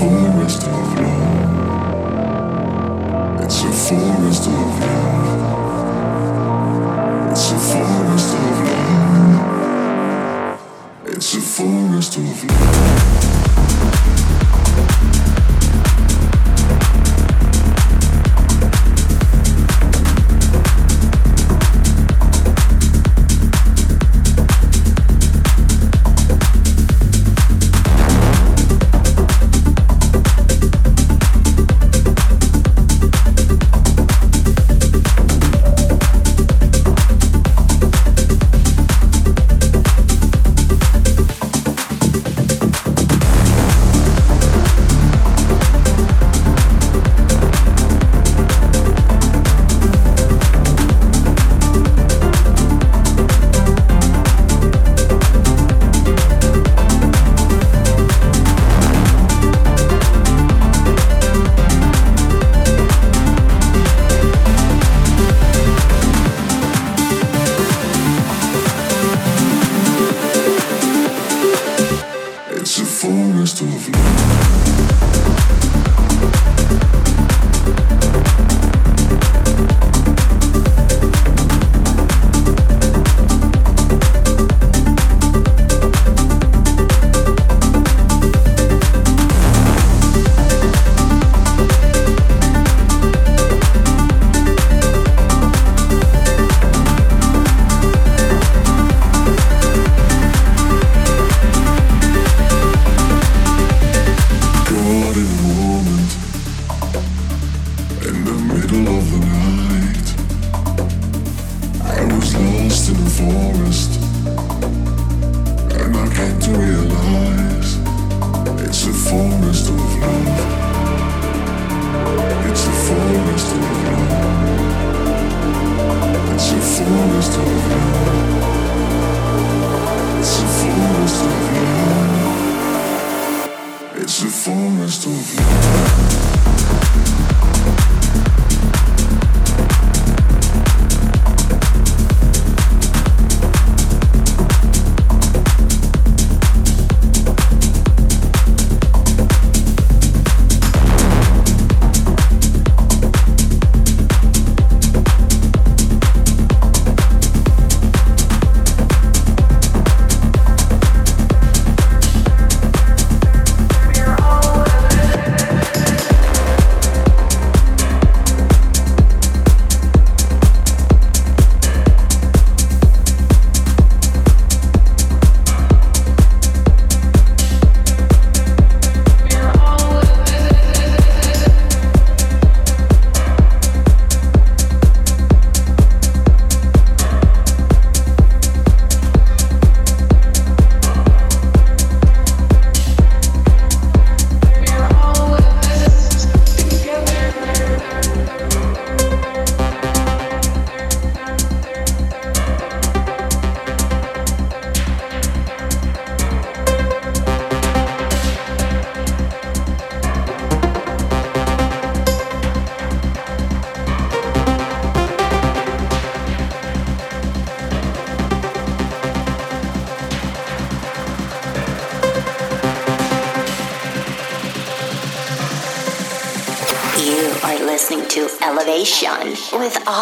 for the rest of life.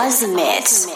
Transmit.